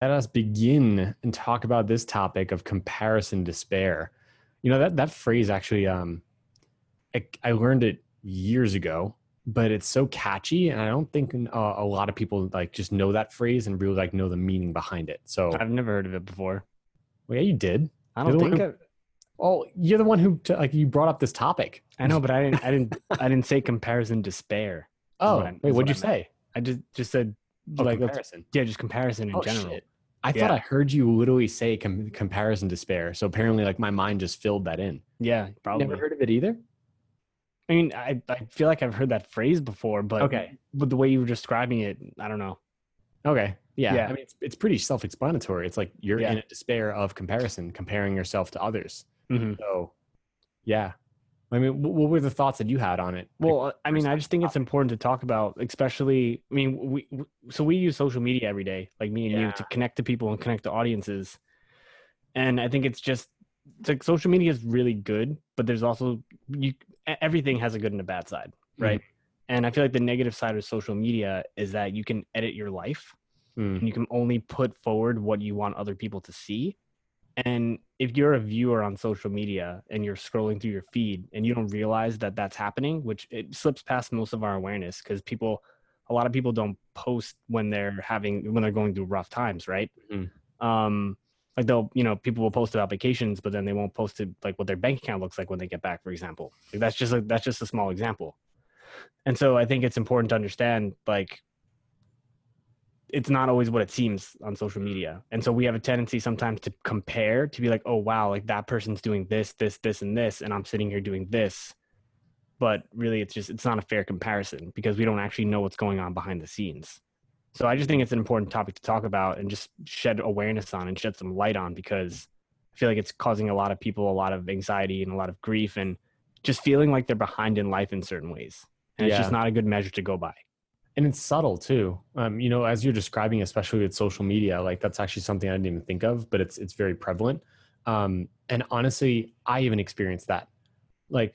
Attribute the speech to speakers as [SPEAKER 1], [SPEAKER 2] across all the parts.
[SPEAKER 1] let us begin and talk about this topic of comparison despair. You know that that phrase actually, um, I, I learned it years ago, but it's so catchy, and I don't think uh, a lot of people like just know that phrase and really like know the meaning behind it. So,
[SPEAKER 2] I've never heard of it before.
[SPEAKER 1] well, yeah, you did.
[SPEAKER 2] I don't think. I,
[SPEAKER 1] Oh, you're the one who like you brought up this topic.
[SPEAKER 2] I know, but I didn't. I didn't. I didn't say comparison despair.
[SPEAKER 1] Oh,
[SPEAKER 2] what I,
[SPEAKER 1] wait, what'd you
[SPEAKER 2] I
[SPEAKER 1] say?
[SPEAKER 2] I just just said
[SPEAKER 1] Oh,
[SPEAKER 2] like
[SPEAKER 1] comparison.
[SPEAKER 2] yeah, just comparison in
[SPEAKER 1] Oh,
[SPEAKER 2] general.
[SPEAKER 1] shit. I
[SPEAKER 2] Yeah.
[SPEAKER 1] thought I heard you literally say com- comparison despair. So apparently, like my mind just filled that in.
[SPEAKER 2] Yeah, probably.
[SPEAKER 1] Never heard of it either.
[SPEAKER 2] I mean, I I feel like I've heard that phrase before, but
[SPEAKER 1] Okay.
[SPEAKER 2] but the way you were describing it, I don't know.
[SPEAKER 1] Okay. Yeah.
[SPEAKER 2] Yeah.
[SPEAKER 1] I mean, it's, it's pretty self explanatory. It's like you're
[SPEAKER 2] Yeah.
[SPEAKER 1] in a despair of comparison, comparing yourself to others.
[SPEAKER 2] hmm
[SPEAKER 1] So, yeah. I mean, what were the thoughts that you had on it?
[SPEAKER 2] Well, I mean, I just think it's important to talk about, especially. I mean, we so we use social media every day, like me and you, to connect to people and connect to audiences. And I think it's just it's like social media is really good, but there's also you everything has a good and a bad side, right? And I feel like the negative side of social media is that you can edit your life
[SPEAKER 1] Mm.
[SPEAKER 2] and you can only put forward what you want other people to see. And if you're a viewer on social media and you're scrolling through your feed and you don't realize that that's happening, which it slips past most of our awareness because people, a lot of people don't post when they're having, when they're going through rough times, right?
[SPEAKER 1] Mhm.
[SPEAKER 2] Um, like they'll, you know, people will post about vacations, but then they won't post it like what their bank account looks like when they get back, for example. Like that's just a, that's just a small example. And so I think it's important to understand like it's not always what it seems on social media. And so we have a tendency sometimes to compare to be like, oh wow, like that person's doing this, this, this, and this, and I'm sitting here doing this. But really it's just it's not a fair comparison because we don't actually know what's going on behind the scenes. So I just think it's an important topic to talk about and just shed awareness on and shed some light on because I feel like it's causing a lot of people a lot of anxiety and a lot of grief and just feeling like they're behind in life in certain ways. And it's just not a good measure to go by.
[SPEAKER 1] And it's subtle too. Um, you know, as you're describing, especially with social media, like that's actually something I didn't even think of, but it's it's very prevalent. Um, and honestly, I even experienced that. Like,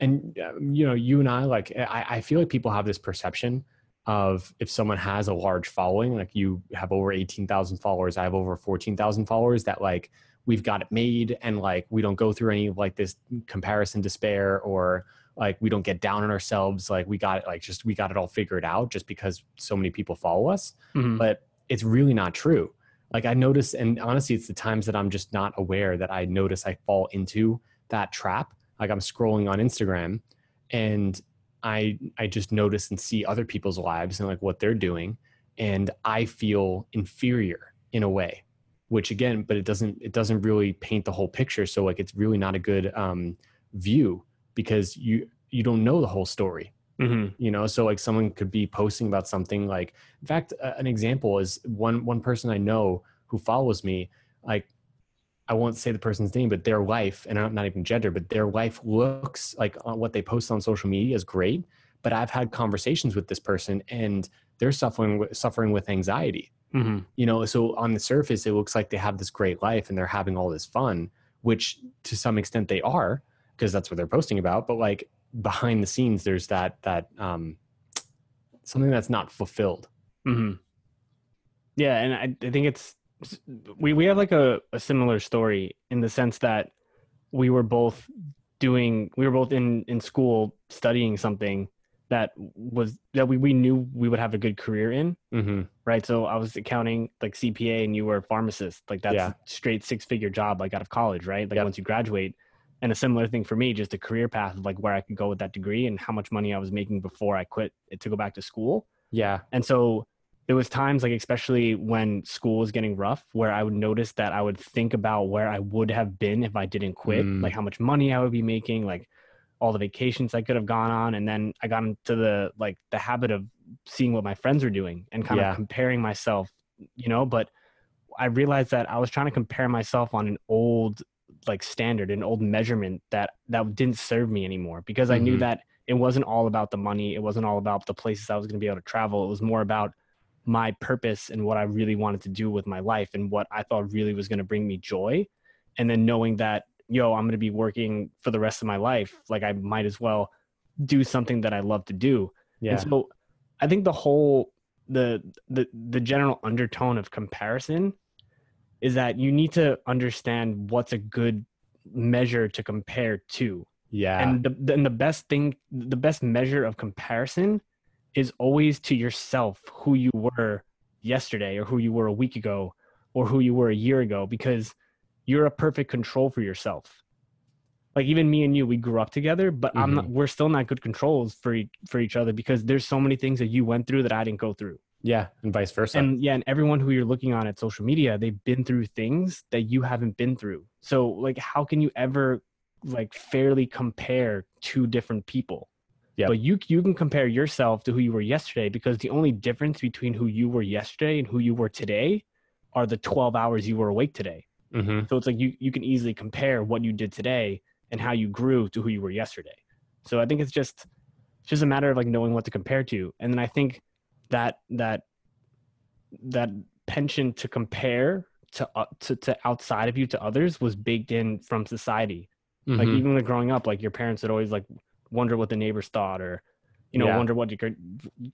[SPEAKER 1] and uh, you know, you and I, like, I, I feel like people have this perception of if someone has a large following, like you have over eighteen thousand followers, I have over fourteen thousand followers, that like we've got it made, and like we don't go through any like this comparison despair or like we don't get down on ourselves like we got it like just we got it all figured out just because so many people follow us.
[SPEAKER 2] Mhm.
[SPEAKER 1] but it's really not true. Like i notice and honestly it's the times that i'm just not aware that i notice i fall into that trap. Like i'm scrolling on instagram and i i just notice and see other people's lives and like what they're doing. And i feel inferior in a way which again but it doesn't it doesn't really paint the whole picture. So like it's really not a good um view because you you don't know the whole story
[SPEAKER 2] Mhm.
[SPEAKER 1] you know so like someone could be posting about something like in fact uh, an example is one one person i know who follows me like i won't say the person's name but their life and i'm not even gender but their life looks like on what they post on social media is great but i've had conversations with this person and they're suffering with, suffering with anxiety
[SPEAKER 2] Mhm.
[SPEAKER 1] you know so on the surface it looks like they have this great life and they're having all this fun which to some extent they are because that's what they're posting about but like behind the scenes there's that that um something that's not fulfilled
[SPEAKER 2] hmm Yeah, and I, I think it's we we have like a, a similar story in the sense that we were both doing we were both in in school studying something that was that we, we knew we would have a good career in
[SPEAKER 1] mm-hmm.
[SPEAKER 2] right so i was accounting like cpa and you were a pharmacist like that's
[SPEAKER 1] Yeah.
[SPEAKER 2] straight six figure job like out of college right like
[SPEAKER 1] Yep.
[SPEAKER 2] once you graduate and a similar thing for me just a career path of like where i could go with that degree and how much money i was making before i quit it to go back to school
[SPEAKER 1] yeah
[SPEAKER 2] and so there was times like especially when school was getting rough where I would notice that I would think about where I would have been if I didn't quit,
[SPEAKER 1] Mm.
[SPEAKER 2] like how much money I would be making, like all the vacations I could have gone on and then I got into the like the habit of seeing what my friends were doing and kind
[SPEAKER 1] Yeah.
[SPEAKER 2] of comparing myself, you know, but I realized that I was trying to compare myself on an old like standard, an old measurement that that didn't serve me anymore because I knew
[SPEAKER 1] Mhm.
[SPEAKER 2] that it wasn't all about the money, it wasn't all about the places I was going to be able to travel. It was more about my purpose and what I really wanted to do with my life and what I thought really was going to bring me joy. And then knowing that, yo, I'm going to be working for the rest of my life, like I might as well do something that I love to do.
[SPEAKER 1] yeah
[SPEAKER 2] And so I think the whole the the the general undertone of comparison is that you need to understand what's a good measure to compare to.
[SPEAKER 1] Yeah.
[SPEAKER 2] and the, and the best thing the best measure of comparison is always to yourself who you were yesterday or who you were a week ago or who you were a year ago because you're a perfect control for yourself. Like even me and you we grew up together but i'm not mm-hmm. we're still not good controls for for each other because there's so many things that you went through that i didn't go through
[SPEAKER 1] yeah. And vice versa.
[SPEAKER 2] and yeah and everyone who you're looking on at social media they've been through things that you haven't been through so like how can you ever like fairly compare two different people
[SPEAKER 1] Yeah.
[SPEAKER 2] but you you can compare yourself to who you were yesterday because the only difference between who you were yesterday and who you were today are the 12 hours you were awake today
[SPEAKER 1] hmm
[SPEAKER 2] so it's like you you can easily compare what you did today and how you grew to who you were yesterday. So I think it's just it's just a matter of like knowing what to compare to. And then I think that that that penchant to compare to uh, to, to outside of you to others was baked in from society. Like
[SPEAKER 1] Mhm.
[SPEAKER 2] even when growing up, like your parents would always like wonder what the neighbors thought or you know
[SPEAKER 1] Yeah.
[SPEAKER 2] wonder what your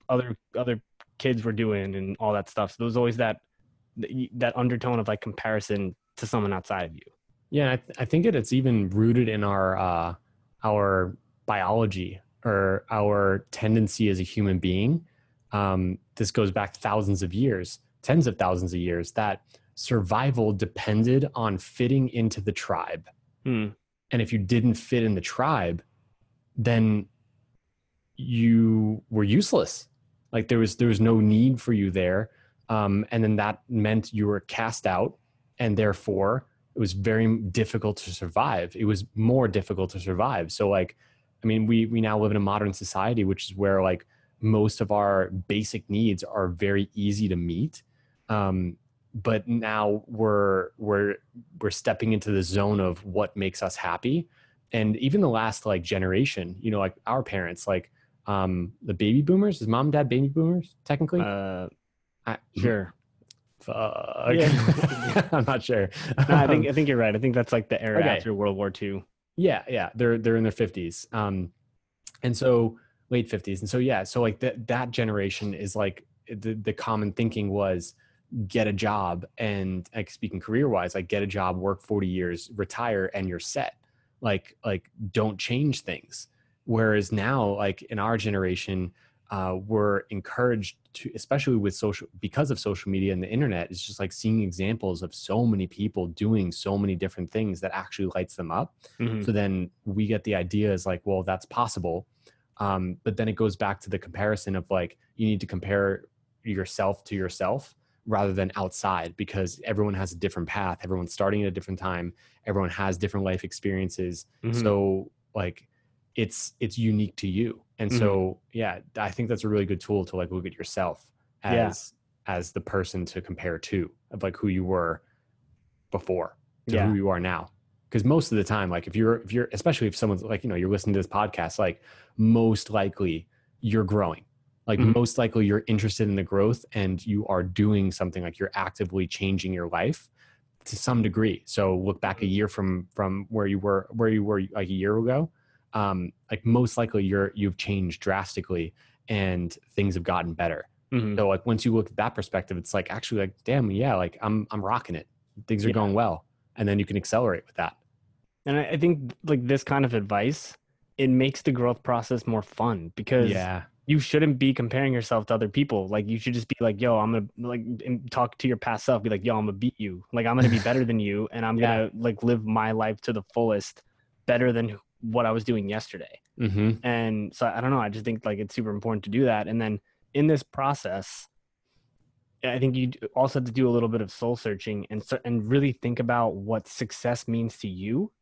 [SPEAKER 2] other other kids were doing and all that stuff. So there was always that that undertone of like comparison to someone outside of you.
[SPEAKER 1] Yeah, I, th- I think it, it's even rooted in our uh, our biology or our tendency as a human being. Um, this goes back thousands of years, tens of thousands of years. That survival depended on fitting into the tribe,
[SPEAKER 2] Hmm.
[SPEAKER 1] and if you didn't fit in the tribe, then you were useless. Like there was there was no need for you there, um, and then that meant you were cast out, and therefore it was very difficult to survive. It was more difficult to survive. So like, I mean, we we now live in a modern society, which is where like most of our basic needs are very easy to meet. Um, but now we're we're we're stepping into the zone of what makes us happy. And even the last like generation, you know, like our parents, like um the baby boomers, is mom and dad baby boomers technically?
[SPEAKER 2] Uh,
[SPEAKER 1] I,
[SPEAKER 2] sure.
[SPEAKER 1] Fuck.
[SPEAKER 2] Yeah.
[SPEAKER 1] I'm not sure.
[SPEAKER 2] No, I think I think you're right. I think that's like the era
[SPEAKER 1] Okay.
[SPEAKER 2] after World War II.
[SPEAKER 1] Yeah, yeah, they're they're in their fifties, um, and so late fifties, and so yeah, so like that that generation is like the the common thinking was get a job and like speaking career wise, like get a job, work forty years, retire, and you're set. Like like don't change things. Whereas now, like in our generation, uh, we're encouraged to, especially with social, because of social media and the internet, it's just like seeing examples of so many people doing so many different things that actually lights them up.
[SPEAKER 2] Mhm.
[SPEAKER 1] So then we get the idea is like, well, that's possible. Um, but then it goes back to the comparison of like, you need to compare yourself to yourself rather than outside because everyone has a different path. Everyone's starting at a different time. Everyone has different life experiences.
[SPEAKER 2] Mhm.
[SPEAKER 1] So like it's it's unique to you. And so yeah, I think that's a really good tool to like look at yourself
[SPEAKER 2] Yeah.
[SPEAKER 1] as as the person to compare to of like who you were before to
[SPEAKER 2] Yeah.
[SPEAKER 1] who you are now because most of the time like if you're if you're especially if someone's like you know you're listening to this podcast like most likely you're growing like
[SPEAKER 2] Mhm.
[SPEAKER 1] most likely you're interested in the growth and you are doing something like you're actively changing your life to some degree so look back a year from from where you were where you were like a year ago um like most likely you're you've changed drastically and things have gotten better
[SPEAKER 2] Mhm.
[SPEAKER 1] so like once you look at that perspective, it's like actually like, damn, yeah, like I'm I'm rocking it. Things are
[SPEAKER 2] Yeah.
[SPEAKER 1] going well. And then you can accelerate with that.
[SPEAKER 2] And I, think like this kind of advice, it makes the growth process more fun because
[SPEAKER 1] Yeah.
[SPEAKER 2] you shouldn't be comparing yourself to other people. Like you should just be like, yo, I'm gonna like talk to your past self, be like, yo, I'm gonna beat you. Like I'm gonna be better than you, and I'm
[SPEAKER 1] Yeah.
[SPEAKER 2] gonna like live my life to the fullest, better than what I was doing yesterday.
[SPEAKER 1] Mm-hmm.
[SPEAKER 2] And so I don't know. I just think like it's super important to do that. And then in this process, I think you also have to do a little bit of soul searching and and really think about what success means to you,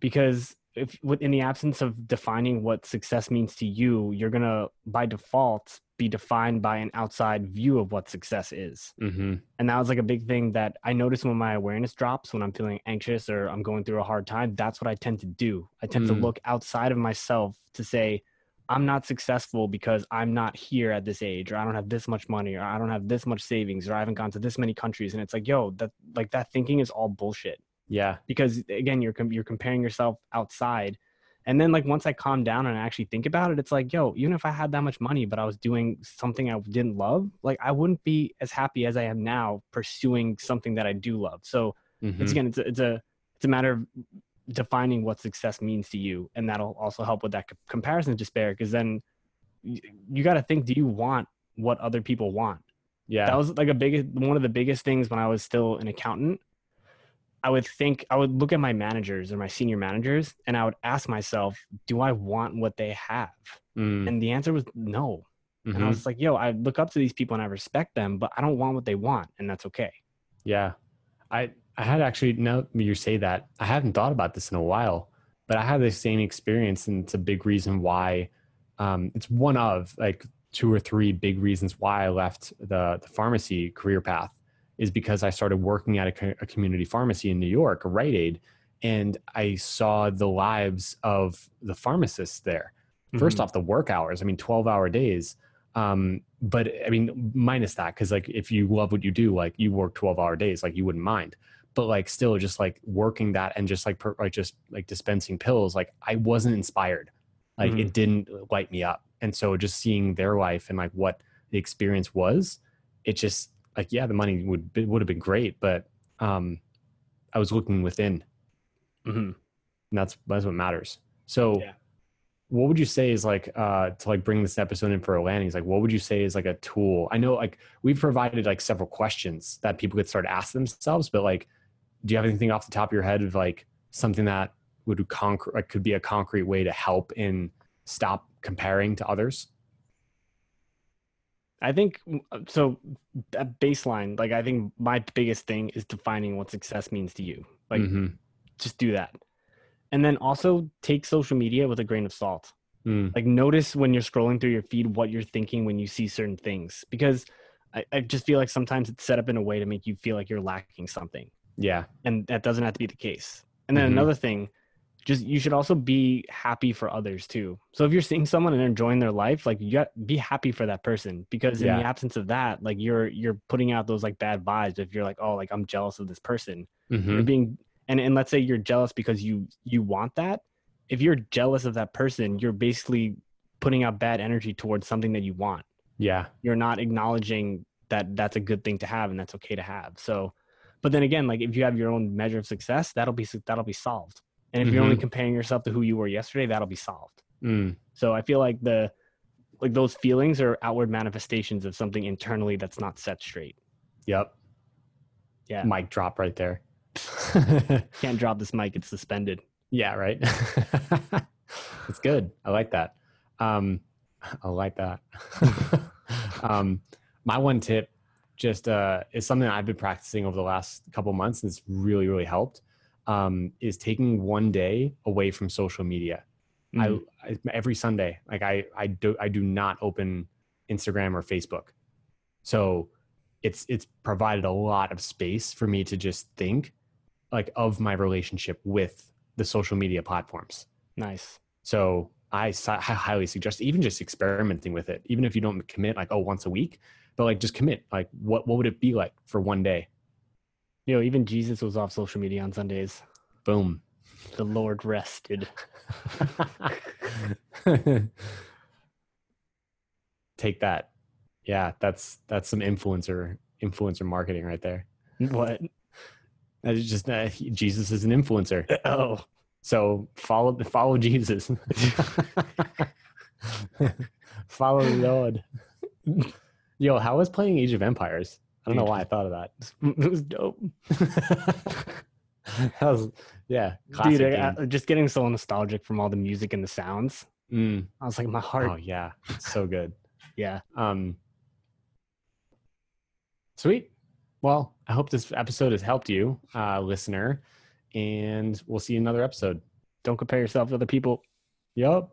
[SPEAKER 2] because if with- in the absence of defining what success means to you, you're gonna by default be defined by an outside view of what success is.
[SPEAKER 1] Mm-hmm.
[SPEAKER 2] And that was like a big thing that I notice when my awareness drops, when I'm feeling anxious or I'm going through a hard time. That's what I tend to do. I tend to
[SPEAKER 1] Mm.
[SPEAKER 2] look outside of myself to say, I'm not successful because I'm not here at this age, or I don't have this much money, or I don't have this much savings, or I haven't gone to this many countries. And it's like, yo, that like that thinking is all bullshit
[SPEAKER 1] Yeah.
[SPEAKER 2] because again, you're you're comparing yourself outside, And then like once I calm down and I actually think about it, it's like, yo, even if I had that much money, but I was doing something I didn't love, like I wouldn't be as happy as I am now pursuing something that I do love. So
[SPEAKER 1] Mhm.
[SPEAKER 2] it's again, it's a, it's a it's a matter of defining what success means to you, and that'll also help with that comparison despair. Because then you, you got to think, do you want what other people want?
[SPEAKER 1] yeah.
[SPEAKER 2] That was like a big one of the biggest things when I was still an accountant. I would think I would look at my managers or my senior managers, and I would ask myself, do I want what they have?
[SPEAKER 1] Mm,
[SPEAKER 2] And the answer was no. And I
[SPEAKER 1] mhm.
[SPEAKER 2] was like, yo, I look up to these people and I respect them, but I don't want what they want, and that's okay.
[SPEAKER 1] Yeah. I I had actually now you say that I haven't thought about this in a while, but I had the same experience and it's a big reason why um it's one of like two or three big reasons why I left the the pharmacy career path is because I started working at a, a community pharmacy in New York, a Rite Aid, and I saw the lives of the pharmacists there. 1st
[SPEAKER 2] Mhm.
[SPEAKER 1] off, the work hours. I mean, twelve hour days. Um, but I mean, minus that, because like if you love what you do, like you work twelve hour days, like you wouldn't mind. But like still, just like working that and just like per, like just like dispensing pills, like I wasn't inspired. Like it didn't light me up. And so just seeing their life and like what the experience was, it just like yeah, the money would would have been great, but um, I was looking within,
[SPEAKER 2] mm-hmm.
[SPEAKER 1] and that's that's what matters. So,
[SPEAKER 2] Yeah.
[SPEAKER 1] what would you say is like uh, to like bring this episode in for a landing? Is like what would you say is like a tool? I know like we've provided like several questions that people could start asking themselves, but like, do you have anything off the top of your head of like something that would concrete like could be a concrete way to help in stop comparing to others?
[SPEAKER 2] I think so. That baseline, like I think my biggest thing is defining what success means to you. Like
[SPEAKER 1] Mhm.
[SPEAKER 2] just do that, and then also take social media with a grain of salt.
[SPEAKER 1] Mm,
[SPEAKER 2] Like notice when you're scrolling through your feed what you're thinking when you see certain things, because I, I just feel like sometimes it's set up in a way to make you feel like you're lacking something,
[SPEAKER 1] yeah.
[SPEAKER 2] and that doesn't have to be the case. And then
[SPEAKER 1] Mhm.
[SPEAKER 2] another thing, just you should also be happy for others too. So if you're seeing someone and enjoying their life, like you got be happy for that person because in
[SPEAKER 1] Yeah.
[SPEAKER 2] the absence of that, like you're you're putting out those like bad vibes. If you're like, oh, like I'm jealous of this person,
[SPEAKER 1] Mhm.
[SPEAKER 2] you're being and and let's say you're jealous because you you want that. If you're jealous of that person, you're basically putting out bad energy towards something that you want.
[SPEAKER 1] Yeah.
[SPEAKER 2] You're not acknowledging that that's a good thing to have and that's okay to have. So, but then again, like if you have your own measure of success, that'll be that'll be solved. And if you're only comparing yourself to who you were yesterday, that'll be solved.
[SPEAKER 1] Mm,
[SPEAKER 2] So I feel like the like those feelings are outward manifestations of something internally that's not set straight.
[SPEAKER 1] yep.
[SPEAKER 2] Yeah.
[SPEAKER 1] Mic drop right there.
[SPEAKER 2] Can't drop this mic; it's suspended.
[SPEAKER 1] yeah. Right. It's good. I like that. Um, I like that. um, my one tip just uh, is something I've been practicing over the last couple months, and it's really, really helped. Um, is taking one day away from social media.
[SPEAKER 2] Mhm.
[SPEAKER 1] I, I every Sunday, like I, I do, I do not open Instagram or Facebook. So it's it's provided a lot of space for me to just think like of my relationship with the social media platforms.
[SPEAKER 2] nice.
[SPEAKER 1] So I, I highly suggest even just experimenting with it, even if you don't commit like oh once a week, but like just commit. Like what what would it be like for one day?
[SPEAKER 2] You know, even Jesus was off social media on Sundays.
[SPEAKER 1] Boom.
[SPEAKER 2] The Lord rested.
[SPEAKER 1] Take that. Yeah, that's that's some influencer influencer marketing right there.
[SPEAKER 2] What?
[SPEAKER 1] That's just uh, Jesus is an influencer.
[SPEAKER 2] Oh,
[SPEAKER 1] So follow follow Jesus. follow the Lord. Yo, how was playing Age of Empires? I don't know why I thought of that.
[SPEAKER 2] it was dope.
[SPEAKER 1] that was yeah, classic
[SPEAKER 2] Dude, I. I- just getting so nostalgic from all the music and the sounds.
[SPEAKER 1] Mm.
[SPEAKER 2] I was like, my heart.
[SPEAKER 1] Oh yeah, it's so good.
[SPEAKER 2] Yeah.
[SPEAKER 1] Um, sweet. Well, I hope this episode has helped you, uh, listener, and we'll see you in another episode.
[SPEAKER 2] Don't compare yourself to other people.
[SPEAKER 1] Yup.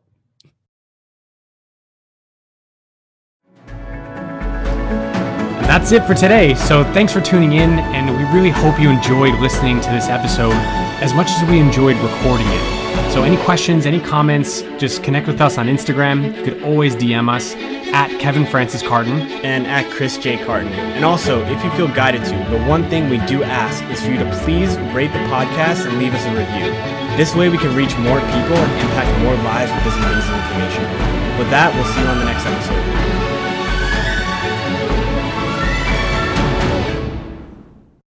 [SPEAKER 3] That's it for today. So thanks for tuning in, and we really hope you enjoyed listening to this episode as much as we enjoyed recording it. So any questions, any comments, just connect with us on Instagram. You could always DM us. at Kevin Francis Carton.
[SPEAKER 2] and at Chris J. Carton. And also, if you feel guided to, the one thing we do ask is for you to please rate the podcast and leave us a review. This way we can reach more people and impact more lives with this amazing information. With that, we'll see you on the next episode.